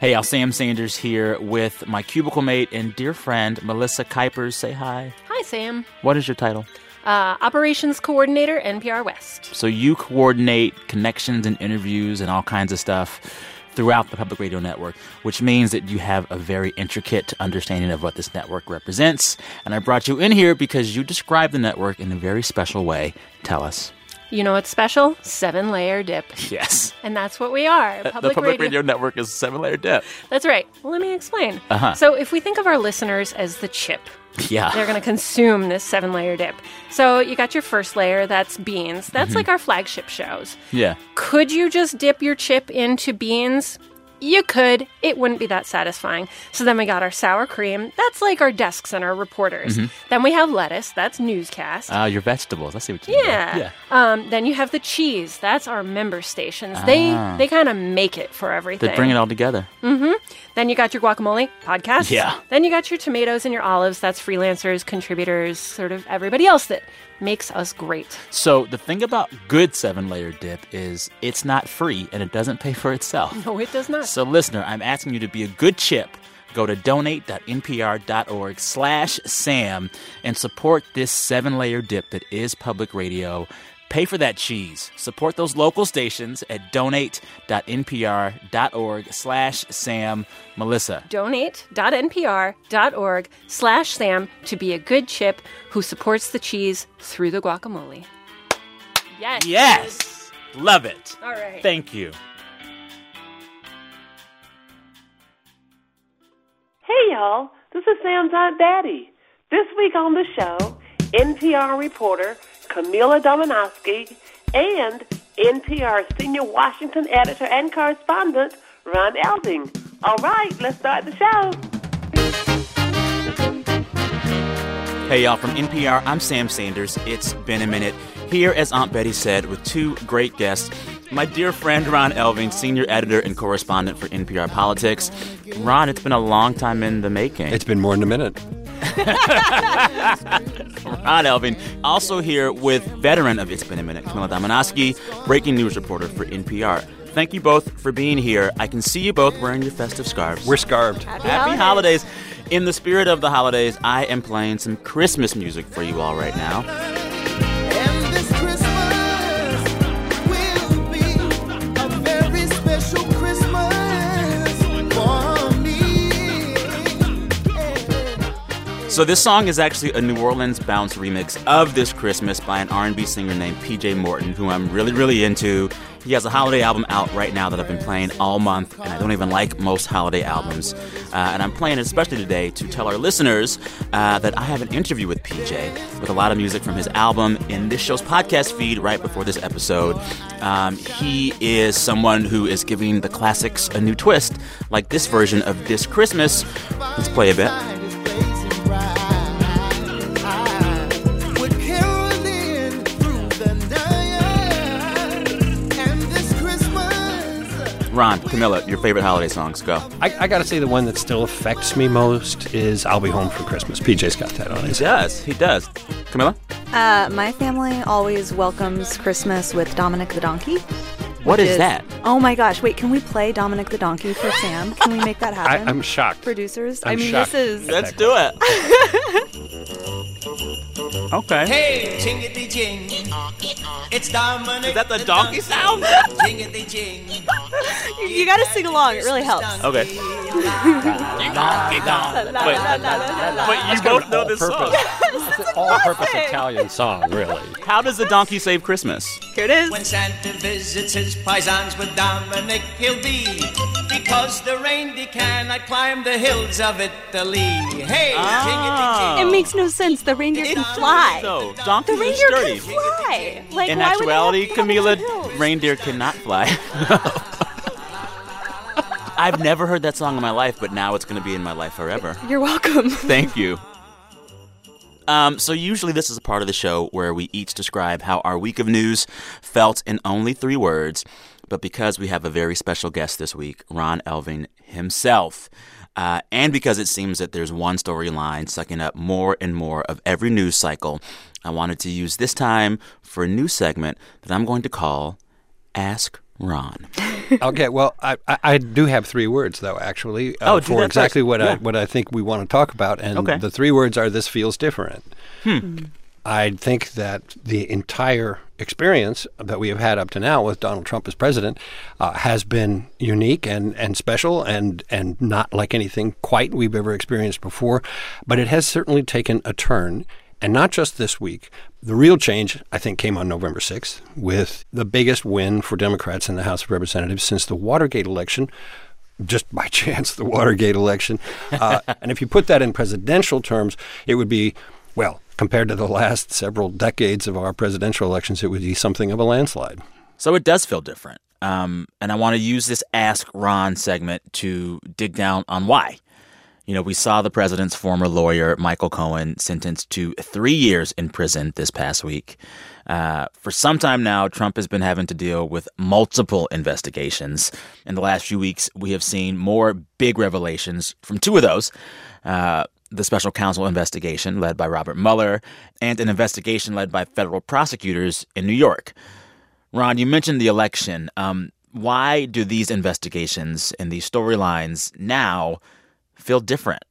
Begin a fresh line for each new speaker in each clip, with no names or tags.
Hey, y'all, Sam Sanders here with my cubicle mate and dear friend, Melissa Kuipers. Say hi.
Hi, Sam.
What is your title?
Uh, Operations Coordinator, NPR West.
So you coordinate connections and interviews and all kinds of stuff throughout the public radio network, which means that you have a very intricate understanding of what this network represents. And I brought you in here because you describe the network in a very special way. Tell us.
You know what's special? Seven layer dip.
Yes.
And that's what we are.
the public radio, network is seven layer dip.
That's right. Well, let me explain.
Uh-huh.
So, if we think of our listeners as the chip,
Yeah.
they're going to consume this seven layer dip. So, you got your first layer, that's beans. That's
Mm-hmm.
like our flagship shows.
yeah.
Could you just dip your chip into beans? You could. It wouldn't be that satisfying. So then we got our sour cream. That's like our desks and our reporters.
Mm-hmm.
Then we have lettuce. That's newscast.
Uh, your vegetables. I see what you mean.
yeah.
Yeah.
Um, then you have the cheese. That's our member stations. They
Ah.
they kind of make it for everything.
They bring it all together.
Then you got your guacamole podcast.
Yeah.
Then you got your tomatoes and your olives. That's freelancers, contributors, sort of everybody else that makes us great.
So the thing about good seven layer dip is it's not free and it doesn't pay for itself.
No, it does not.
So listener, I'm asking you to be a good chip. Go to donate.npr.org slash Sam and support this seven layer dip that is public radio. Pay for that cheese. Support those local stations at donate.npr.org slash Sam. Melissa.
donate.npr.org slash Sam to be a good chip who supports the cheese through the guacamole. Yes.
Yes! Love it.
All right.
Thank you.
Hey y'all, this is Sam's Aunt Betty. This week on the show, NPR reporter Camila Domonoske and NPR senior Washington editor and correspondent Ron Elving. All right, let's start the show.
Hey, y'all, from NPR, I'm Sam Sanders. It's been a minute. Here, as Aunt Betty said, with two great guests. My dear friend Ron Elving, senior editor and correspondent for NPR Politics. Ron, it's been a long time in the making.
It's been more than a minute.
Ron Elving, also here with veteran of It's Been a Minute, Camila Domonoske, breaking news reporter for NPR. Thank you both for being here. I can see you both wearing your festive scarves.
We're scarved.
Happy holidays. In the spirit of the holidays, I am playing some Christmas music for you all right now. So this song is actually a New Orleans bounce remix of this Christmas by an R&B singer named PJ Morton, who I'm really, really into. He has a holiday album out right now that I've been playing all month, and I don't even like most holiday albums. Uh, and I'm playing it especially today to tell our listeners uh, that I have an interview with PJ with a lot of music from his album in this show's podcast feed right before this episode. Um, he is someone who is giving the classics a new twist, like this version of This Christmas. Let's play a bit. Ron, Camila, your favorite holiday songs. Go.
I, I got to say, the one that still affects me most is I'll Be Home for Christmas. PJ's got that on his.
does. He does. Camila?
Uh, my family always welcomes Christmas with Dominic the Donkey.
What
is,
is that?
Oh my gosh! Wait, can we play Dominic the Donkey for Sam? Can we make that happen?
I'm shocked.
Producers. I
I'm
mean,
shocked.
this is.
Let's do it. okay.
Hey, jingity jing. It's Dominic.
Is that the donkey sound?
Jingity jing.
You, you got to sing along. It really helps.
Okay. Wait, wait, you both know this song.
It's an all-purpose Italian song, really.
How does the donkey save Christmas?
Here it is.
When Santa visits his paisans with Dominic, he'll be because the reindeer cannot climb the hills of Italy. Hey,
Ah.
jingity
It
jing.
makes no sense. The reindeer can fly.
So,
The
donkeys are
reindeer
sturdy.
can fly. Like,
In
why would they
actuality,
have to come into
Camila, reindeer cannot fly. I've never heard that song in my life, but now it's going to be in my life forever.
You're welcome.
Thank you. Um, so usually this is a part of the show where we each describe how our week of news felt in only three words. But because we have a very special guest this week, Ron Elving himself, uh, and because it seems that there's one storyline sucking up more and more of every news cycle, I wanted to use this time for a new segment that I'm going to call Ask Ron.
okay, well, I, I, I do have three words though, actually, uh,
Oh,
for exactly
first.
what I what I think we want to talk about, and
Okay.
the three words are: "This feels different."
Hmm.
I think that the entire experience that we have had up to now with Donald Trump as president uh, has been unique and, and special and, and not like anything quite we've ever experienced before. But it has certainly taken a turn. And not just this week. The real change, I think, came on November 6th with the biggest win for Democrats in the House of Representatives since the Watergate election just by chance the Watergate election. Uh, and if you put that in presidential terms, it would be, well, compared to the last several decades of our presidential elections, it would be something of a landslide.
So it does feel different. Um, and I want to use this Ask Ron segment to dig down on why. You know, we saw the president's former lawyer, Michael Cohen, sentenced to three years in prison this past week. Uh, for some time now, Trump has been having to deal with multiple investigations. In the last few weeks, we have seen more big revelations from two of those. Uh, the special counsel investigation led by Robert Mueller and an investigation led by federal prosecutors in New York. Ron, you mentioned the election. Um, why do these investigations and these storylines now feel different?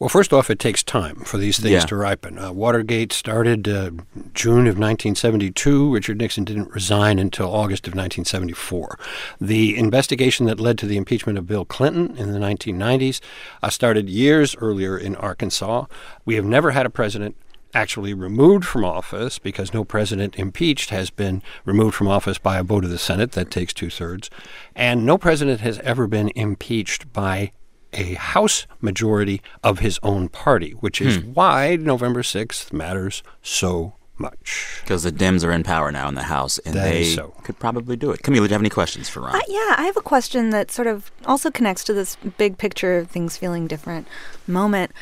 Well, first off, it takes time for these things
Yeah.
to ripen. Uh, Watergate started uh, June of 1972. Richard Nixon didn't resign until August of 1974. The investigation that led to the impeachment of Bill Clinton in the 1990s uh, started years earlier in Arkansas. We have never had a president actually removed from office because no president impeached has been removed from office by a vote of the Senate that takes two thirds. And no president has ever been impeached by a House majority of his own party, which is why November 6th matters so much.
Because the Dems are in power now in the House, and
That
they
so.
could probably do it. Camila, do you have any questions for Ron?
Uh, yeah, I have a question that sort of also connects to this big picture of things feeling different moment.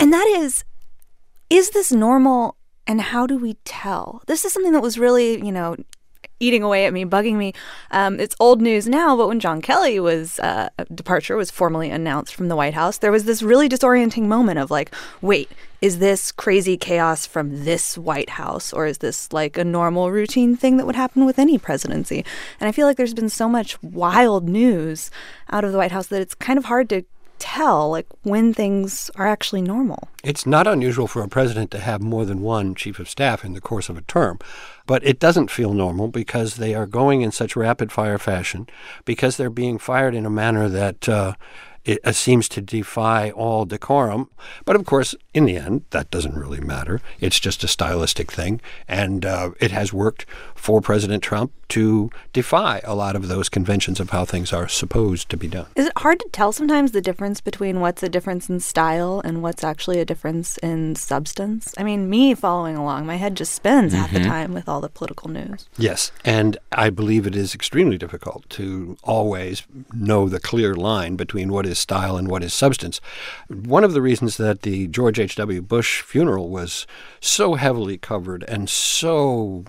And that is is this normal and how do we tell? This is something that was really, you know, eating away at me, bugging me. Um, it's old news now, but when John Kelly was uh, departure was formally announced from the White House, there was this really disorienting moment of like, wait, is this crazy chaos from this White House, or is this like a normal routine thing that would happen with any presidency? And I feel like there's been so much wild news out of the White House that it's kind of hard to tell like when things are actually normal.
It's not unusual for a president to have more than one chief of staff in the course of a term, but it doesn't feel normal because they are going in such rapid fire fashion, because they're being fired in a manner that uh, it uh, seems to defy all decorum. But of course, in the end, that doesn't really matter. It's just a stylistic thing, and uh, it has worked for President Trump to defy a lot of those conventions of how things are supposed to be done.
Is it hard to tell sometimes the difference between what's a difference in style and what's actually a difference in substance? I mean, me following along, my head just spins half the mm-hmm. time with all the political news.
Yes, and I believe it is extremely difficult to always know the clear line between what is style and what is substance. One of the reasons that the George H.W. Bush funeral was so heavily covered and so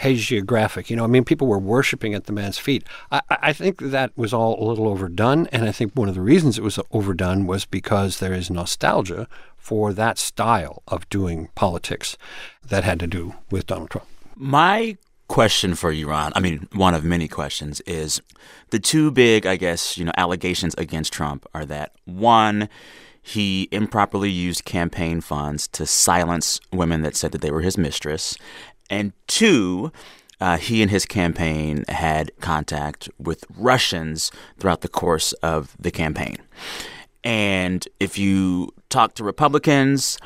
hagiographic, you know, I mean, people were worshiping at the man's feet. I, I think that was all a little overdone, and I think one of the reasons it was overdone was because there is nostalgia for that style of doing politics that had to do with Donald Trump.
My question for you, Ron, I mean, one of many questions, is the two big, I guess, you know, allegations against Trump are that one, he improperly used campaign funds to silence women that said that they were his mistress, and two, uh, he and his campaign had contact with Russians throughout the course of the campaign. And if you talk to Republicans,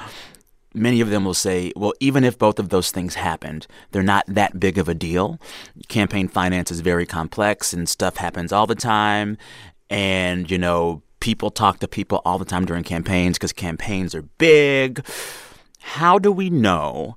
many of them will say, well, even if both of those things happened, they're not that big of a deal. Campaign finance is very complex and stuff happens all the time. And, you know, people talk to people all the time during campaigns because campaigns are big. How do we know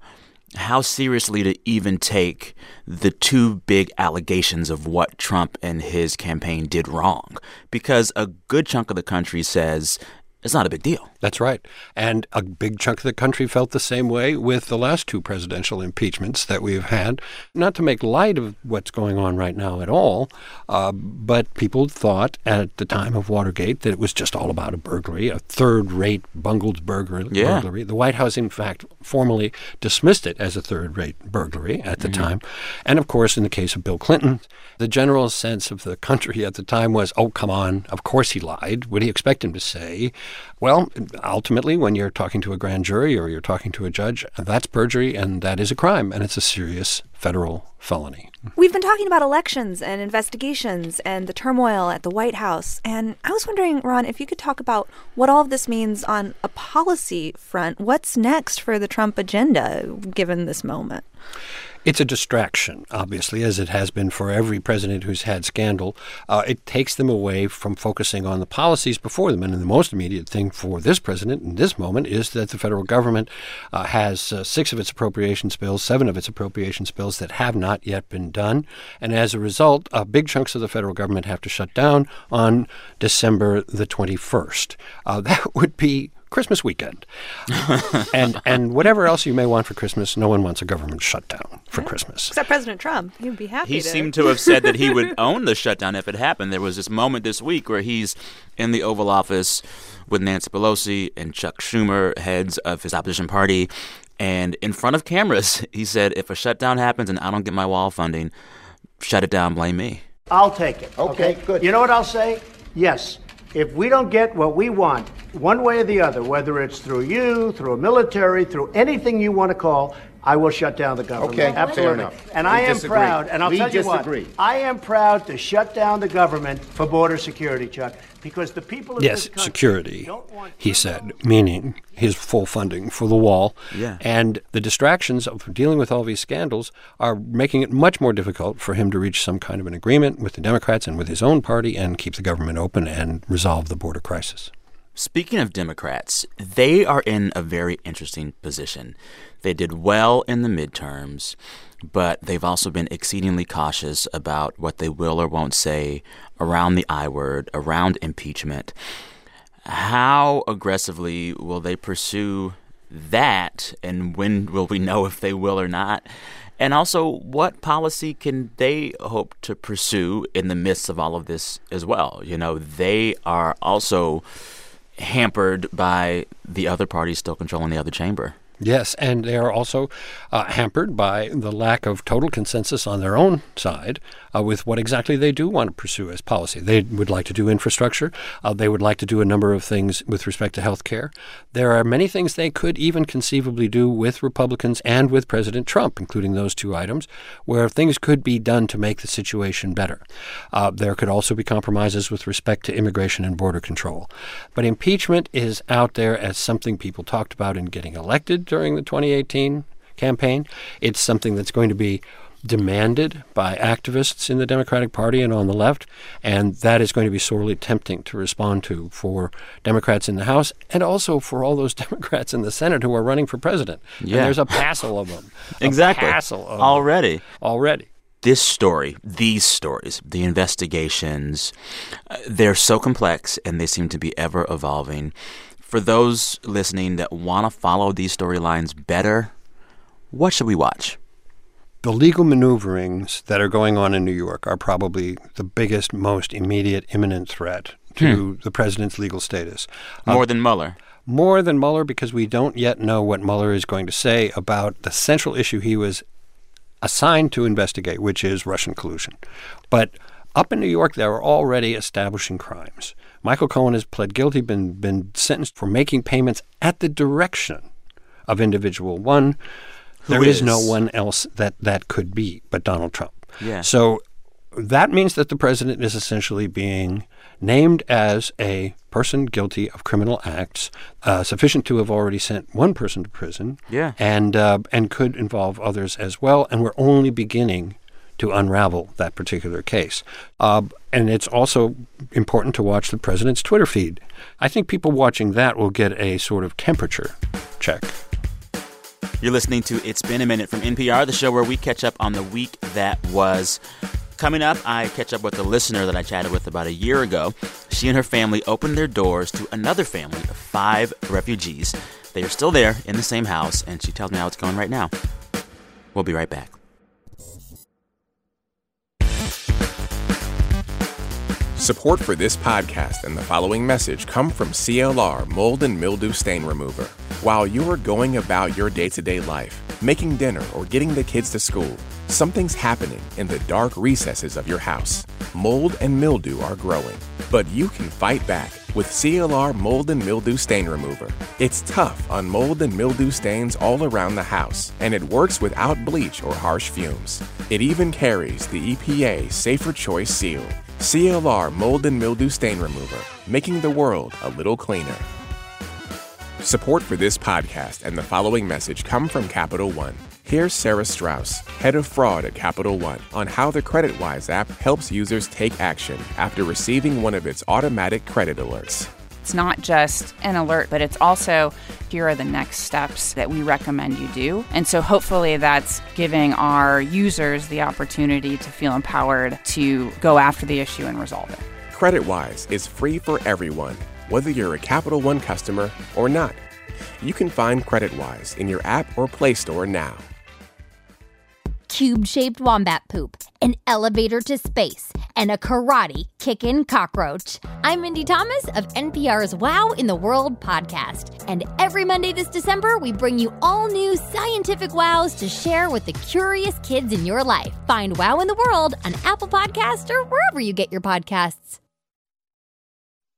how seriously to even take the two big allegations of what Trump and his campaign did wrong? Because a good chunk of the country says it's not a big deal.
That's right. And a big chunk of the country felt the same way with the last two presidential impeachments that we've had. Not to make light of what's going on right now at all, uh, but people thought at the time of Watergate that it was just all about a burglary, a third rate bungled burglary.
Yeah.
burglary. The White House, in fact, formally dismissed it as a third rate burglary at the time. And of course, in the case of Bill Clinton, the general sense of the country at the time was, oh, come on, of course he lied. What do you expect him to say? Well, ultimately, when you're talking to a grand jury or you're talking to a judge, that's perjury and that is a crime and it's a serious federal felony.
We've been talking about elections and investigations and the turmoil at the White House. And I was wondering, Ron, if you could talk about what all of this means on a policy front. What's next for the Trump agenda given this moment?
It's a distraction, obviously, as it has been for every president who's had scandal. Uh, it takes them away from focusing on the policies before them. And the most immediate thing for this president in this moment is that the federal government uh, has uh, six of its appropriations bills, seven of its appropriations bills that have not yet been done. And as a result, uh, big chunks of the federal government have to shut down on December the 21st. Uh, that would be Christmas weekend. and and whatever else you may want for Christmas, no one wants a government shutdown for Christmas.
Except President Trump. He'd be happy
He
to.
seemed to have said that he would own the shutdown if it happened. There was this moment this week where he's in the Oval Office with Nancy Pelosi and Chuck Schumer, heads of his opposition party. And in front of cameras, he said, if a shutdown happens and I don't get my wall funding, shut it down, blame me.
I'll take it. Okay, good. You know what I'll say? Yes. If we don't get what we want, one way or the other, whether it's through you, through a military, through anything you want to call, I will shut down the government.
Okay, fair
absolutely.
enough.
And
We
I am
disagree.
proud, and I'll
We
tell you
disagree.
what, I am proud to shut down the government for border security, Chuck, because the people of
Yes,
this country
security,
don't want
he said, meaning his full funding for the wall.
Yeah.
And the distractions of dealing with all these scandals are making it much more difficult for him to reach some kind of an agreement with the Democrats and with his own party and keep the government open and resolve the border crisis.
Speaking of Democrats, they are in a very interesting position. They did well in the midterms, but they've also been exceedingly cautious about what they will or won't say around the I word, around impeachment. How aggressively will they pursue that, and when will we know if they will or not? And also, what policy can they hope to pursue in the midst of all of this as well? You know, they are also hampered by the other parties still controlling the other chamber.
Yes, and they are also uh, hampered by the lack of total consensus on their own side uh, with what exactly they do want to pursue as policy. They would like to do infrastructure. Uh, they would like to do a number of things with respect to health care. There are many things they could even conceivably do with Republicans and with President Trump, including those two items, where things could be done to make the situation better. Uh, there could also be compromises with respect to immigration and border control. But impeachment is out there as something people talked about in getting elected during the 2018 campaign. It's something that's going to be demanded by activists in the Democratic Party and on the left, and that is going to be sorely tempting to respond to for Democrats in the House and also for all those Democrats in the Senate who are running for president.
Yeah.
And there's a passel of them. A
Exactly.
passel of them
Already.
already.
this story, these stories, the investigations, uh, they're so complex and they seem to be ever evolving. For those listening that want to follow these storylines better, what should we watch?
The legal maneuverings that are going on in New York are probably the biggest, most immediate, imminent threat to hmm. the president's legal status.
Uh, More than Mueller.
More than Mueller because we don't yet know what Mueller is going to say about the central issue he was assigned to investigate, which is Russian collusion. But up in New York, they were already establishing crimes. Michael Cohen has pled guilty, been been sentenced for making payments at the direction of individual one. There is no one else that that could be but Donald Trump.
Yeah.
So that means that the president is essentially being named as a person guilty of criminal acts, uh, sufficient to have already sent one person to prison,
Yeah.
and uh, and could involve others as well. And we're only beginning to unravel that particular case. Uh, and it's also important to watch the president's Twitter feed. I think people watching that will get a sort of temperature check.
You're listening to It's Been a Minute from NPR, the show where we catch up on the week that was. Coming up, I catch up with a listener that I chatted with about a year ago. She and her family opened their doors to another family of five refugees. They are still there in the same house, and she tells me how it's going right now. We'll be right back.
Support for this podcast and the following message come from CLR Mold and Mildew Stain Remover. While you're going about your day to day life, making dinner, or getting the kids to school, something's happening in the dark recesses of your house. Mold and mildew are growing, but you can fight back with CLR Mold and Mildew Stain Remover. It's tough on mold and mildew stains all around the house, and it works without bleach or harsh fumes. It even carries the EPA Safer Choice seal. CLR Mold and Mildew Stain Remover, making the world a little cleaner. Support for this podcast and the following message come from Capital One. Here's Sarah Strauss, head of fraud at Capital One, on how the CreditWise app helps users take action after receiving one of its automatic credit alerts.
It's not just an alert, but it's also here are the next steps that we recommend you do. And so hopefully that's giving our users the opportunity to feel empowered to go after the issue and resolve it.
CreditWise is free for everyone, whether you're a Capital One customer or not. You can find CreditWise in your app or Play Store now.
Cube shaped wombat poop, an elevator to space, and a karate kickin' cockroach. I'm Mindy Thomas of NPR's Wow in the World podcast. And every Monday this December, we bring you all new scientific wows to share with the curious kids in your life. Find Wow in the World on Apple Podcasts or wherever you get your podcasts.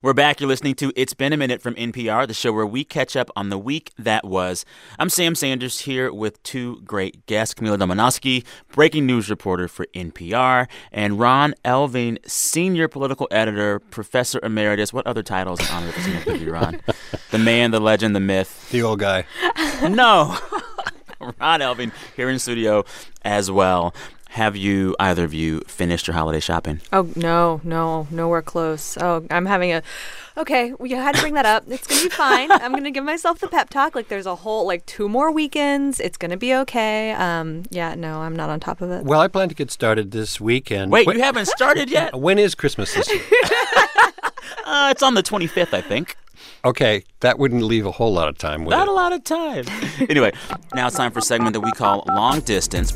We're back. You're listening to It's Been a Minute from NPR, the show where we catch up on the week that was. I'm Sam Sanders here with two great guests Camila Domonoske, breaking news reporter for NPR, and Ron Elving, senior political editor, professor emeritus. What other titles in honor of the give you, Ron? the man, the legend, the myth.
The old guy.
No. Ron Elving here in studio as well. Have you, either of you, finished your holiday shopping?
Oh no, no, nowhere close. Oh, I'm having a. Okay, we had to bring that up. It's gonna be fine. I'm gonna give myself the pep talk. Like, there's a whole like two more weekends. It's gonna be okay. Um, yeah, no, I'm not on top of it.
Well, I plan to get started this weekend.
Wait,
Wh-
you haven't started yet?
When is Christmas this year?
Uh, it's on the 25th, I think.
okay, that wouldn't leave a whole lot of time, would
Not
it?
a lot of time. anyway, now it's time for a segment that we call Long Distance,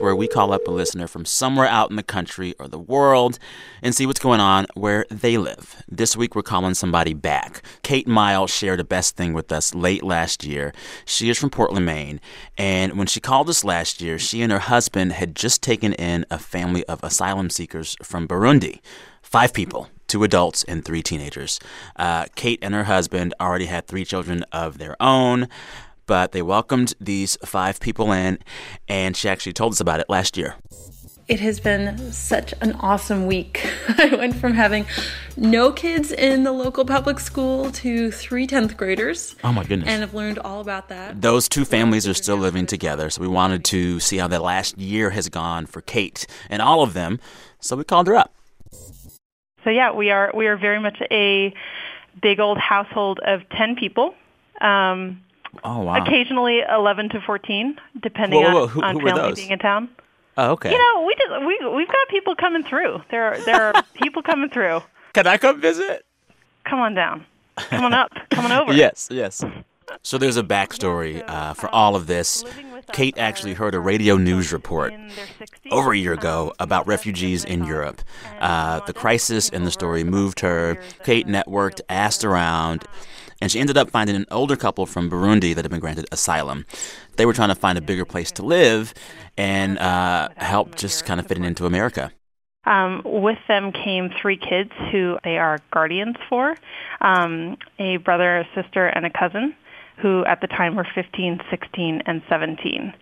where we call up a listener from somewhere out in the country or the world and see what's going on where they live. This week, we're calling somebody back. Kate Miles shared a best thing with us late last year. She is from Portland, Maine. And when she called us last year, she and her husband had just taken in a family of asylum seekers from Burundi. Five people two adults and three teenagers. Uh, Kate and her husband already had three children of their own, but they welcomed these five people in, and she actually told us about it last year.
It has been such an awesome week. I went from having no kids in the local public school to three 10th graders.
Oh, my goodness.
And I've learned all about that.
Those two families are still living together, so we wanted to see how the last year has gone for Kate and all of them, so we called her up.
So yeah, we are we are very much a big old household of ten people. Um,
Oh, wow.
Occasionally eleven to fourteen, depending
Whoa, whoa, whoa.
on,
Who-
on
who were
family
those?
being in town.
Oh, okay.
You know, we just we we've got people coming through. There are there are people coming through.
Can I come visit?
Come on down. Come on up. Come on over.
Yes, yes. So there's a backstory uh, for all of this. Kate actually heard a radio news report over a year ago about refugees in Europe. Uh, the crisis in the story moved her. Kate networked, asked around, and she ended up finding an older couple from Burundi that had been granted asylum. They were trying to find a bigger place to live and uh, help just kind of fitting into America.
Um, with them came three kids who they are guardians for um, a brother, a sister, and a cousin who at the time were 15, 16, and 17.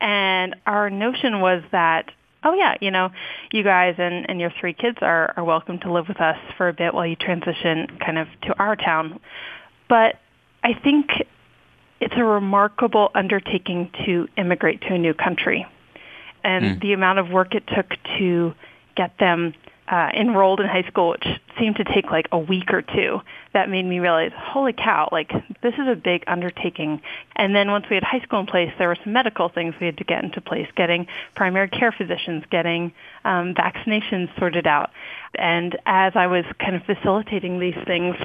And our notion was that, oh, yeah, you know, you guys and, and your three kids are, are welcome to live with us for a bit while you transition kind of to our town. But I think it's a remarkable undertaking to immigrate to a new country. And
Mm.
the amount of work it took to get them uh, enrolled in high school, which seemed to take like a week or two, that made me realize, holy cow, like this is a big undertaking. And then once we had high school in place, there were some medical things we had to get into place, getting primary care physicians, getting um, vaccinations sorted out. And as I was kind of facilitating these things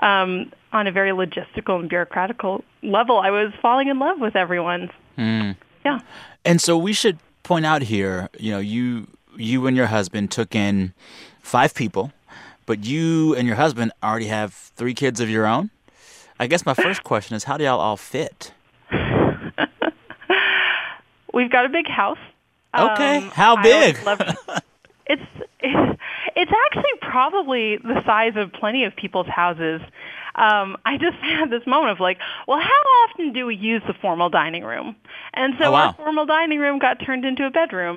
um, on a very logistical and bureaucratical level, I was falling in love with everyone.
Mm.
Yeah.
And so we should point out here, you know, you you and your husband took in five people, but you and your husband already have three kids of your own. I guess my first question is, how do y'all all fit?
We've got a big house.
Okay,
Um,
how big?
it's it's it's actually probably the size of plenty of people's houses. Um, I just had this moment of like, well, how often do we use the formal dining room? And so
Oh, wow.
our formal dining room got turned into a bedroom.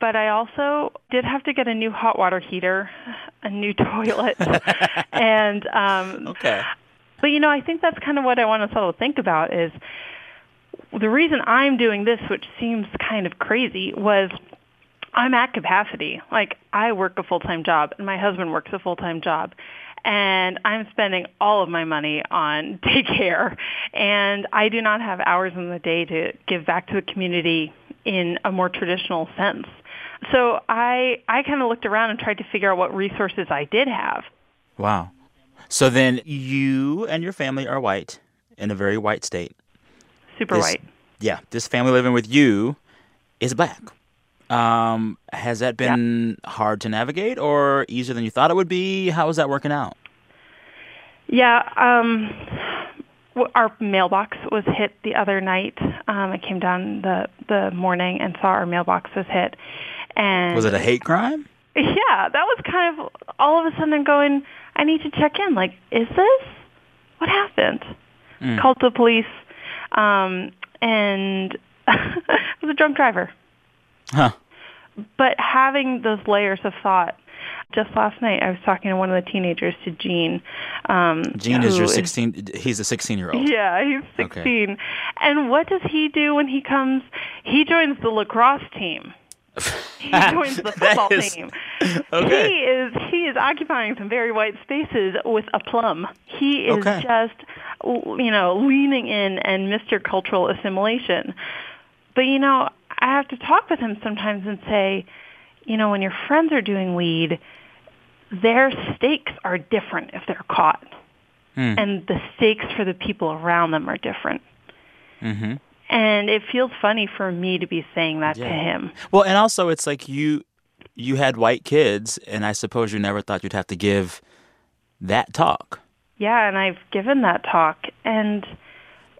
But I also did have to get a new hot water heater, a new toilet, and um,
Okay.
but you know, I think that's kind of what I want us all to think about is the reason I'm doing this, which seems kind of crazy, was I'm at capacity. Like I work a full-time job and my husband works a full-time job. And I'm spending all of my money on daycare and I do not have hours in the day to give back to the community in a more traditional sense. So I I kind of looked around and tried to figure out what resources I did have.
Wow. So then you and your family are white in a very white state.
Super
This-
white.
Yeah. This family living with you is black. Um, has that been hard to navigate or easier than you thought it would be? How is that working out?
Yeah, um, our mailbox was hit the other night. Um, I came down the the morning and saw our mailbox was hit, and
Was it a hate crime?
Yeah, that was kind of all of a sudden going. I need to check in. Like, is this what happened?
Mm.
Called the police, um, and it was a drunk driver.
Huh.
But having those layers of thought. Just last night, I was talking to one of the teenagers, to Gene. Um,
Gene is your 16 he's a 16 year old.
yeah, he's
Okay.
16. And what does he do when he comes? He joins the lacrosse team. He joins the football
is-
team.
Okay.
He is he is occupying some very white spaces with a plum. He is
Okay.
just you know leaning in and Mr. Cultural Assimilation. But you know, I have to talk with him sometimes and say, you know, when your friends are doing weed, their stakes are different if they're caught
Hmm.
and the stakes for the people around them are different.
Mm-hmm.
And it feels funny for me to be saying that to him.
Well, and also it's like you you had white kids, and I suppose you never thought you'd have to give that talk.
Yeah, and I've given that talk and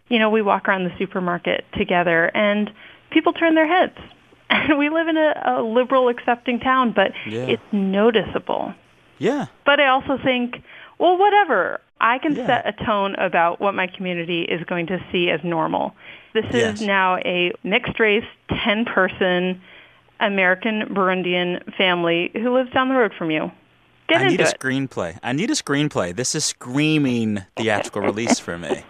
you know, we walk around the supermarket together and people turn their heads. And we live in a, a liberal accepting town, but
Yeah.
it's noticeable.
Yeah.
But I also think, well, whatever. I can
Yeah.
set a tone about what my community is going to see as normal. This
Yes.
is now a mixed race, 10 person American Burundian family who lives down the road from you. Get
I need a
it.
screenplay. I need a screenplay. This is screaming theatrical release for me.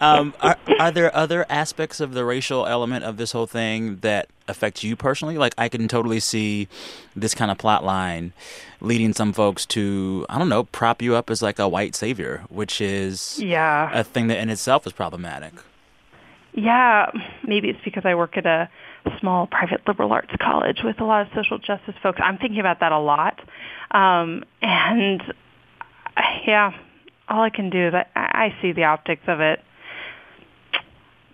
Um, are, are there other aspects of the racial element of this whole thing that affect you personally? Like, I can totally see this kind of plot line leading some folks to, I don't know, prop you up as like a white savior, which is
Yeah.
a thing that in itself is problematic.
Yeah, maybe it's because I work at a small private liberal arts college with a lot of social justice folks. I'm thinking about that a lot. Um, and yeah, all I can do is I, I see the optics of it.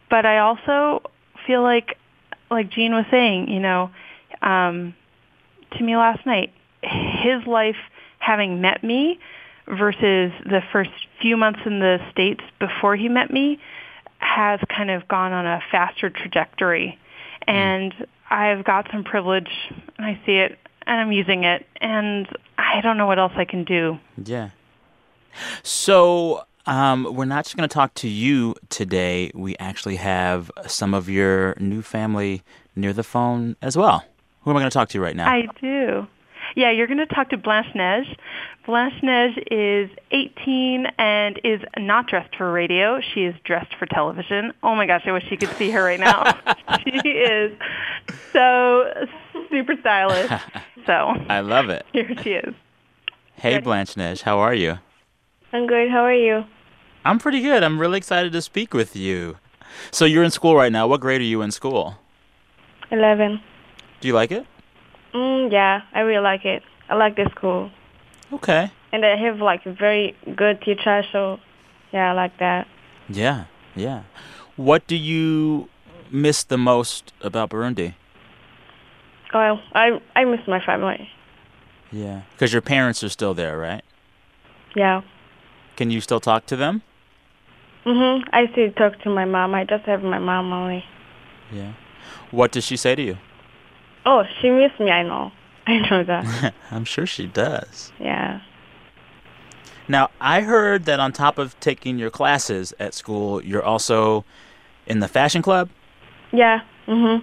But I also feel like, like Gene was saying, you know, um, to me last night, his life having met me versus the first few months in the States before he met me has kind of gone on a faster trajectory. And I've got some privilege, and I see it, and I'm using it, and I don't know what else I can do.
Yeah. So, um, we're not just going to talk to you today. We actually have some of your new family near the phone as well. Who am I going to talk to right now?
I do. Yeah, you're going to talk to Blanche Neige. Blanche Neige is 18 and is not dressed for radio. She is dressed for television. Oh my gosh, I wish you could see her right now. she is so super stylish. So
I love it.
here she is.
Hey, Blanche Neige, how are you?
I'm good. How are you?
I'm pretty good. I'm really excited to speak with you. So you're in school right now. What grade are you in school?
11.
Do you like it?
Mm, yeah, I really like it. I like the school.
Okay.
And I have like very good teacher, so yeah, I like that.
Yeah, yeah. What do you miss the most about Burundi?
Oh, I I miss my family.
Yeah. Because your parents are still there, right?
Yeah.
Can you still talk to them?
Mhm. I still talk to my mom. I just have my mom only.
Yeah. What does she say to you?
Oh, she miss me. I know. I know that.
I'm sure she does.
yeah.
Now, I heard that on top of taking your classes at school, you're also in the fashion club?
Yeah. Mhm.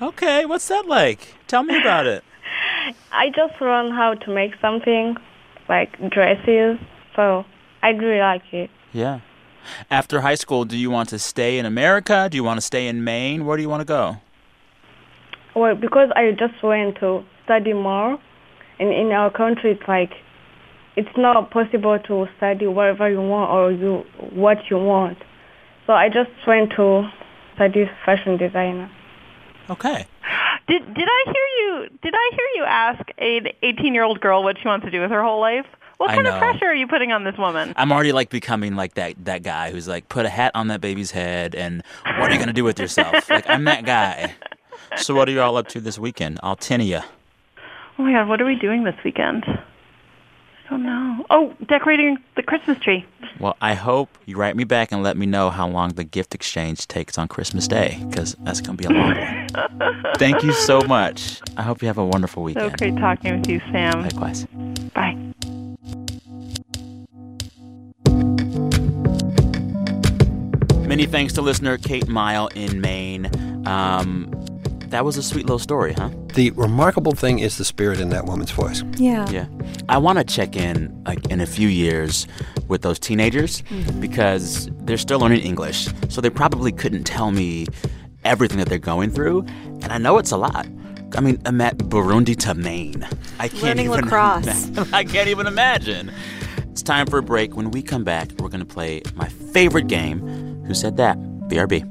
Okay, what's that like? Tell me about it.
I just learned how to make something like dresses, so I really like it.
Yeah. After high school, do you want to stay in America? Do you want to stay in Maine? Where do you want to go?
Well, because I just went to study more, and in our country, it's like it's not possible to study wherever you want or you what you want. So I just went to study fashion designer.
Okay.
Did did I hear you? Did I hear you ask an 18 year old girl what she wants to do with her whole life? What
I
kind of pressure are you putting on this woman?
I'm already like becoming like that that guy who's like put a hat on that baby's head and what are you gonna do with yourself? like I'm that guy. So what are you all up to this weekend? All ten of you.
Oh my god, what are we doing this weekend? I don't know. Oh, decorating the Christmas tree.
Well, I hope you write me back and let me know how long the gift exchange takes on Christmas Day, because that's gonna be a long one. Thank you so much. I hope you have a wonderful weekend.
So great talking with you, Sam.
Likewise.
Bye.
Many thanks to listener Kate Miles in Maine. Um, that was a sweet little story, huh?
The remarkable thing is the spirit in that woman's voice.
Yeah.
Yeah. I want to check in like in a few years with those teenagers
Mhm.
because they're still learning English. So they probably couldn't tell me everything that they're going through, and I know it's a lot. I mean, I'm at Burundi to Maine. I can't
Learning
even
lacrosse.
I can't even imagine. It's time for a break. When we come back, we're going to play my favorite game, Who Said That? BRB.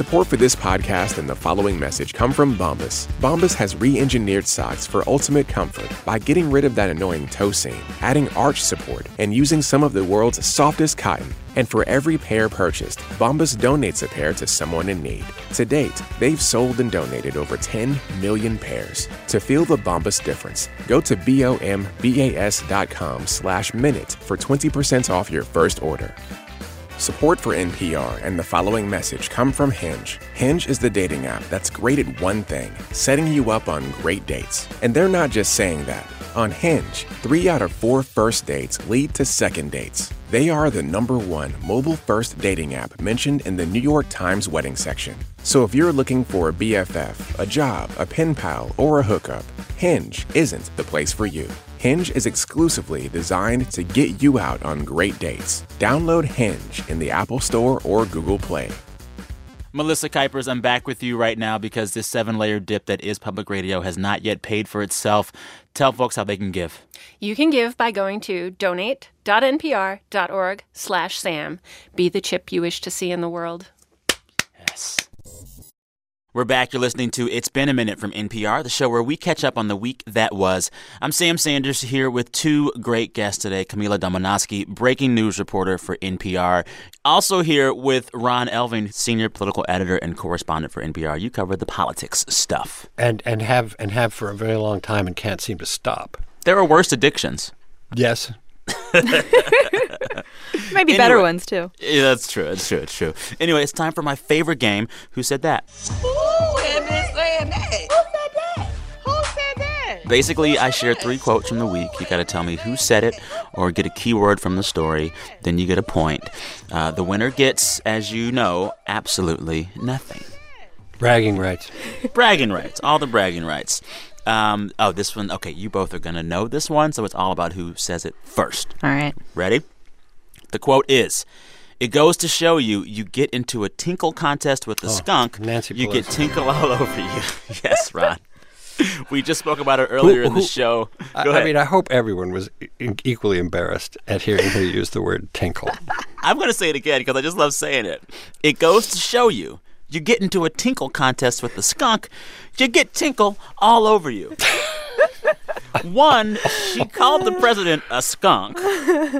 Support for this podcast and the following message come from Bombas. Bombas has re engineered socks for ultimate comfort by getting rid of that annoying toe seam, adding arch support, and using some of the world's softest cotton. And for every pair purchased, Bombas donates a pair to someone in need. To date, they've sold and donated over 10 million pairs. To feel the Bombas difference, go to bombas.com slash minute for 20% off your first order. Support for NPR and the following message come from Hinge. Hinge is the dating app that's great at one thing setting you up on great dates. And they're not just saying that. On Hinge, three out of four first dates lead to second dates. They are the number one mobile first dating app mentioned in the New York Times wedding section. So if you're looking for a BFF, a job, a pen pal, or a hookup, Hinge isn't the place for you. Hinge is exclusively designed to get you out on great dates. Download Hinge in the Apple Store or Google Play.
Melissa Kuipers, I'm back with you right now because this seven layer dip that is public radio has not yet paid for itself. Tell folks how they can give.
You can give by going to donate.npr.org slash Sam. Be the chip you wish to see in the world.
Yes. We're back. You're listening to It's Been a Minute from NPR, the show where we catch up on the week that was. I'm Sam Sanders here with two great guests today Camila Domonoske, breaking news reporter for NPR. Also here with Ron Elving, senior political editor and correspondent for NPR. You cover the politics stuff.
And and have and have for a very long time and can't seem to stop.
There are worse addictions.
Yes.
Maybe better ones too.
Yeah, that's true. That's true. It's true. Anyway, it's time for my favorite game. Who Said That? Ooh,
I've been saying that. Who said that? Who said that?
Basically, I share three quotes from the week. You got to tell me who said it or get a keyword from the story. Then you get a point. Uh, the winner gets, as you know, absolutely nothing.
Bragging rights.
bragging rights. All the bragging rights. Um, oh, this one. Okay, you both are going to know this one, so it's all about who says it first.
All right.
Ready? The quote is It goes to show you, you get into a tinkle contest with the
Oh,
skunk,
Nancy
you get tinkle all over you. yes, Ron. we just spoke about it earlier in the show.
I,
Go
I
ahead.
mean, I hope everyone was e- equally embarrassed at hearing her use the word tinkle.
I'm going to say it again because I just love saying it. It goes to show you, you get into a tinkle contest with the skunk, you get tinkle all over you. One, she called the president a skunk.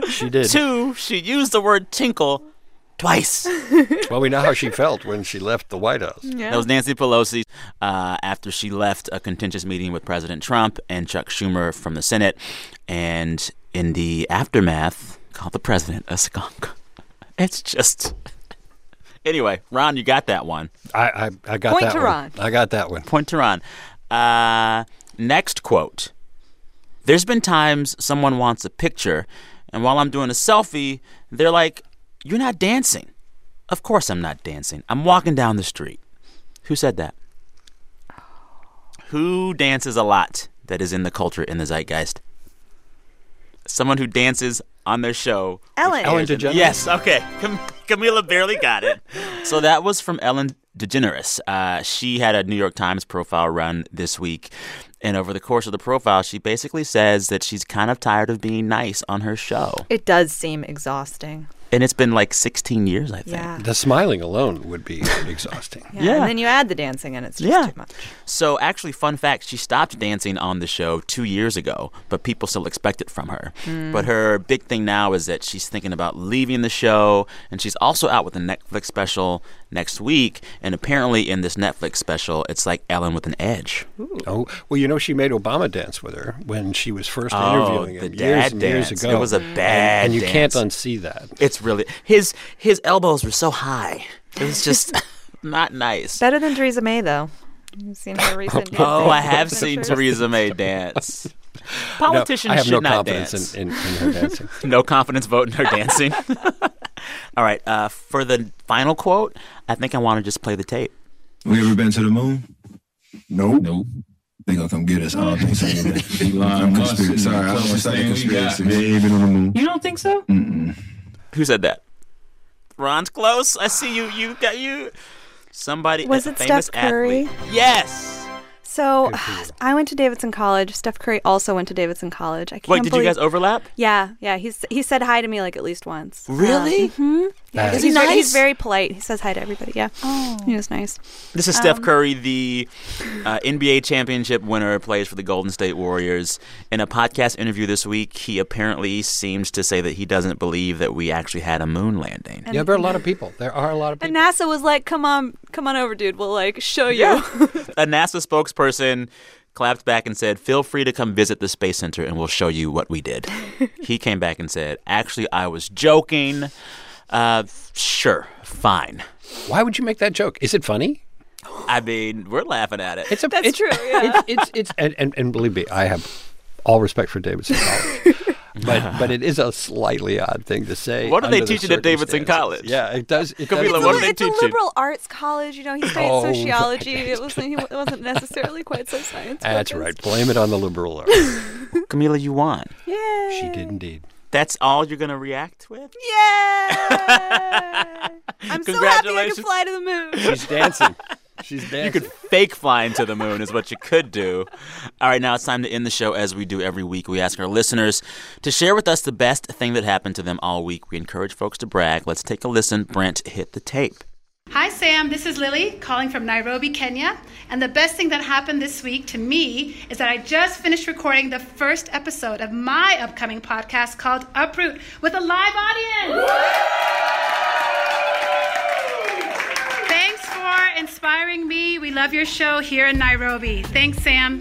She did.
Two, she used the word tinkle twice.
Well, we know how she felt when she left the White House.
That was Nancy Pelosi uh, after she left a contentious meeting with President Trump and Chuck Schumer from the Senate. And in the aftermath, called the president a skunk. It's just. Anyway, Ron, you got that one.
I, I, I got that one.
Point
that
to
one.
Ron.
I got that one.
Point to Ron. Uh, next quote. There's been times someone wants a picture, and while I'm doing a selfie, they're like, You're not dancing. Of course I'm not dancing. I'm walking down the street. Who said that? Who dances a lot that is in the culture, in the zeitgeist? Someone who dances on their show.
Ellen.
Ellen DeGeneres?
Yes, okay. Cam- Camila barely got it. So that was from Ellen DeGeneres. Uh, she had a New York Times profile run this week. And over the course of the profile, she basically says that she's kind of tired of being nice on her show.
It does seem exhausting.
And it's been like 16 years, I think.
Yeah.
The smiling alone would be exhausting.
Yeah.
Yeah.
And then you add the dancing and it's just
Yeah.
too much.
So, actually, fun fact she stopped dancing on the show two years ago, but people still expect it from her.
Mm.
But her big thing now is that she's thinking about leaving the show, and she's also out with a Netflix special next week. And apparently, in this Netflix special, it's like Ellen with an edge.
Oh, well, you know, she made Obama dance with her when she was first
Oh,
interviewing
the
him years
dad
and years
dance.
ago.
It was a bad
and, you can't unsee that.
It's really his his elbows were so high. It was just not nice.
Better than Theresa May, though. You've seen her recent
Oh, I have seen
pictures.
Theresa May dance. Politicians
No, I have
should
no
not
confidence
dance.
in, in, in her dancing.
no confidence vote in her dancing. All right, uh, for the final quote, I think I want to just play the tape.
We ever been to the moon? Nope. Nope. They gonna come get us. I don't think so. either. I'm conspiracy. Sorry, I don't want to start a conspiracy. They ain't been on the moon.
You don't think so?
Mm-mm.
Who said that? Ron's close. I see you. You got you. Somebody.
Was it
famous
Steph Curry?
Athlete. Yes.
So I went to Davidson College. Steph Curry also went to Davidson College. I can't
Wait, did you guys overlap?
Yeah, yeah. He's he said hi to me like at least once.
Really?
hmm Yeah,
Is
he's,
he
very, he's very polite. He says hi to everybody. Yeah,
Oh.
he was nice.
This is Steph
Um,
Curry, the uh, NBA championship winner, plays for the Golden State Warriors. In a podcast interview this week, he apparently seems to say that he doesn't believe that we actually had a moon landing.
Yeah, there are a lot of people. There are a lot of people.
And NASA was like, "Come on, come on over, dude. We'll like show you."
a NASA spokesperson clapped back and said, Feel free to come visit the Space Center and we'll show you what we did. he came back and said, Actually, I was joking. Uh, sure, fine.
Why would you make that joke? Is it funny?
I mean, we're laughing at it.
It's a,
That's
it's,
true. Yeah.
It's, it's, it's and, and, and believe me, I have all respect for Davidson College. but but it is a slightly odd thing to say.
What are they
under the
teaching at Davidson. College?
Yeah, it does. It
Camila,
does
what
Well,
do they
it's
teach
a liberal arts college. You know, he studied
Oh,
sociology.
right.
It wasn't. He wasn't necessarily quite so science.
That's right. Blame it on the liberal arts.
Camila, you won.
Yeah.
she did indeed.
That's all you're going to react with?
Yeah. I'm so happy I can fly to the moon.
She's dancing. She's dancing.
You could fake flying to the moon, is what you could do. All right, now it's time to end the show as we do every week. We ask our listeners to share with us the best thing that happened to them all week. We encourage folks to brag. Let's take a listen. Brent, hit the tape.
Hi, Sam. This is Lily calling from Nairobi, Kenya. And the best thing that happened this week to me is that I just finished recording the first episode of my upcoming podcast called Uproot with a live audience. Thanks for inspiring me. We love your show here in Nairobi. Thanks, Sam.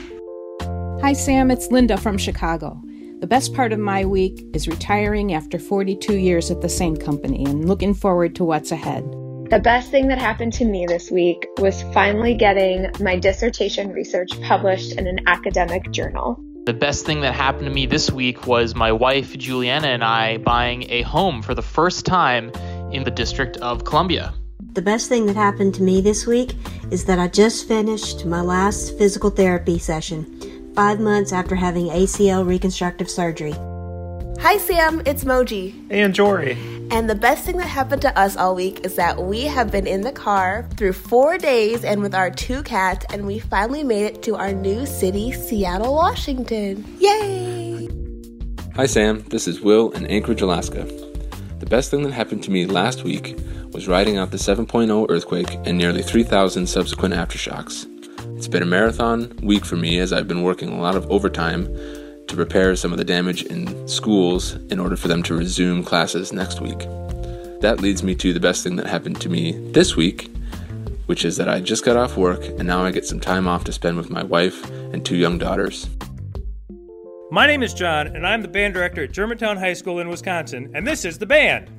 Hi, Sam. It's Linda from Chicago. The best part of my week is retiring after 42 years at the same company and looking forward to what's ahead.
The best thing that happened to me this week was finally getting my dissertation research published in an academic journal.
The best thing that happened to me this week was my wife, Juliana, and I buying a home for the first time in the District of Columbia.
The best thing that happened to me this week is that I just finished my last physical therapy session, five months after having ACL reconstructive surgery.
Hi, Sam. It's Moji.
And Jory.
And the best thing that happened to us all week is that we have been in the car through four days and with our two cats, and we finally made it to our new city, Seattle, Washington. Yay!
Hi, Sam. This is Will in Anchorage, Alaska. Best thing that happened to me last week was riding out the 7.0 earthquake and nearly 3,000 subsequent aftershocks. It's been a marathon week for me as I've been working a lot of overtime to repair some of the damage in schools in order for them to resume classes next week. That leads me to the best thing that happened to me this week, which is that I just got off work and now I get some time off to spend with my wife and two young daughters.
My name is John, and I'm the band director at Germantown High School in Wisconsin, and this is the band.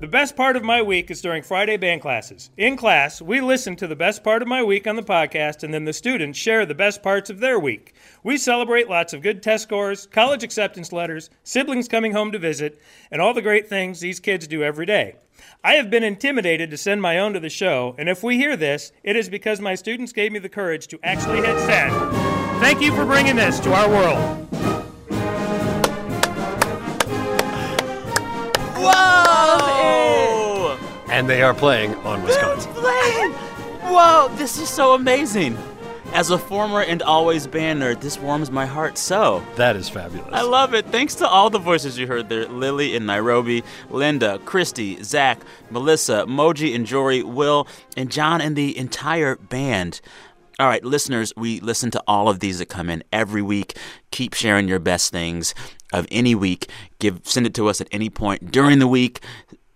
The best part of my week is during Friday band classes. In class, we listen to the best part of my week on the podcast, and then the students share the best parts of their week. We celebrate lots of good test scores, college acceptance letters, siblings coming home to visit, and all the great things these kids do every day. I have been intimidated to send my own to the show, and if we hear this, it is because my students gave me the courage to actually hit send. Thank you for bringing this to our world.
Whoa!
And they are playing on Wisconsin.
Playing! Whoa, this is so amazing. As a former and always band nerd, this warms my heart so.
That is fabulous.
I love it. Thanks to all the voices you heard there Lily in Nairobi, Linda, Christy, Zach, Melissa, Moji and Jory, Will, and John, and the entire band. All right, listeners, we listen to all of these that come in every week. Keep sharing your best things of any week. Give send it to us at any point during the week.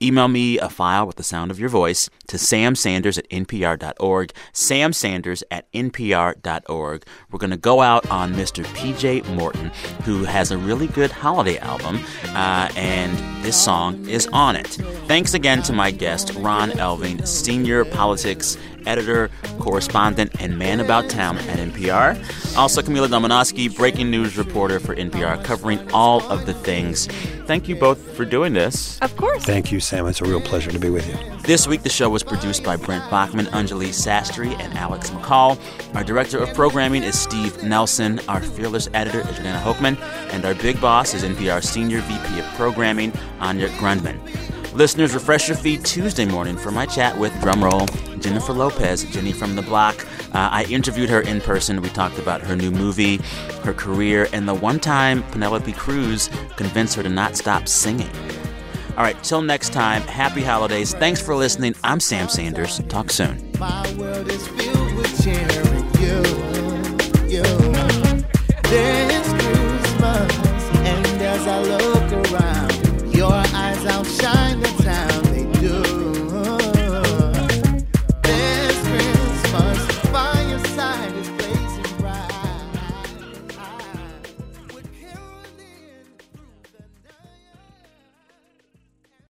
Email me a file with the sound of your voice to samsanders at npr.org. samsanders at npr.org. We're going to go out on Mr. PJ Morton, who has a really good holiday album, uh, and this song is on it. Thanks again to my guest, Ron Elving, senior politics editor, correspondent, and man about town at NPR. Also, Camila Domonoske, breaking news reporter for NPR, covering all of the things. Thank you both for doing this.
Of course.
Thank you, Sam. It's a real pleasure to be with you.
This week, the show was produced by Brent Baughman, Anjali Sastry, and Alex McCall. Our director of programming is Steve Nelson. Our fearless editor is Jana Hochman. And our big boss is NPR Senior VP of Programming, Anya Grundmann. Listeners, refresh your feed Tuesday morning for my chat with drumroll Jennifer Lopez, Jenny from the Block. Uh, I interviewed her in person. We talked about her new movie, her career, and the one time Penelope Cruz convinced her to not stop singing. All right, till next time, happy holidays. Thanks for listening. I'm Sam Sanders. Talk soon.